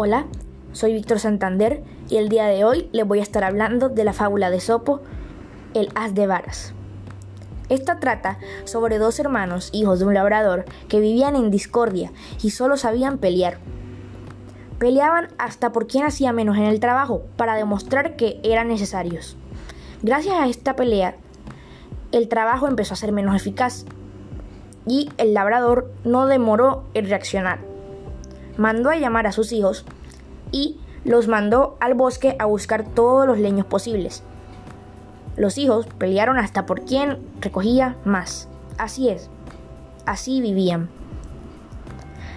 Hola, soy Víctor Santander y el día de hoy les voy a estar hablando de la fábula de Sopo, el as de varas. Esta trata sobre dos hermanos, hijos de un labrador, que vivían en discordia y solo sabían pelear. Peleaban hasta por quién hacía menos en el trabajo para demostrar que eran necesarios. Gracias a esta pelea, el trabajo empezó a ser menos eficaz y el labrador no demoró en reaccionar. Mandó a llamar a sus hijos y los mandó al bosque a buscar todos los leños posibles. Los hijos pelearon hasta por quién recogía más. Así es, así vivían.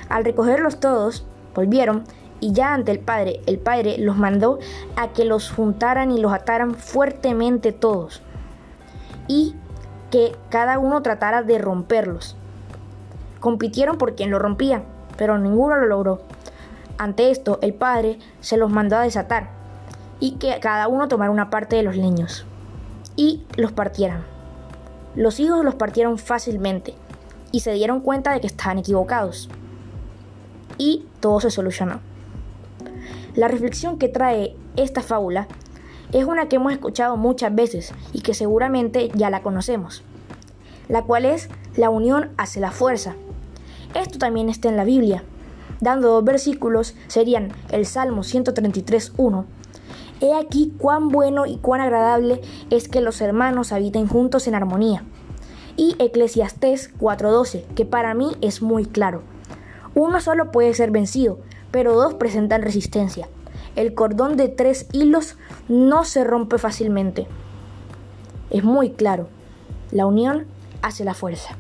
Al recogerlos todos, volvieron y ya ante el padre, el padre los mandó a que los juntaran y los ataran fuertemente todos y que cada uno tratara de romperlos. Compitieron por quien lo rompía, pero ninguno lo logró. Ante esto, el padre se los mandó a desatar y que cada uno tomara una parte de los leños y los partieran. Los hijos los partieron fácilmente y se dieron cuenta de que estaban equivocados. Y todo se solucionó. La reflexión que trae esta fábula es una que hemos escuchado muchas veces y que seguramente ya la conocemos, la cual es la unión hace la fuerza. Esto también está en la Biblia dando dos versículos, serían el Salmo 133.1. He aquí cuán bueno y cuán agradable es que los hermanos habiten juntos en armonía. Y Eclesiastés 4.12, que para mí es muy claro. Uno solo puede ser vencido, pero dos presentan resistencia. El cordón de tres hilos no se rompe fácilmente. Es muy claro. La unión hace la fuerza.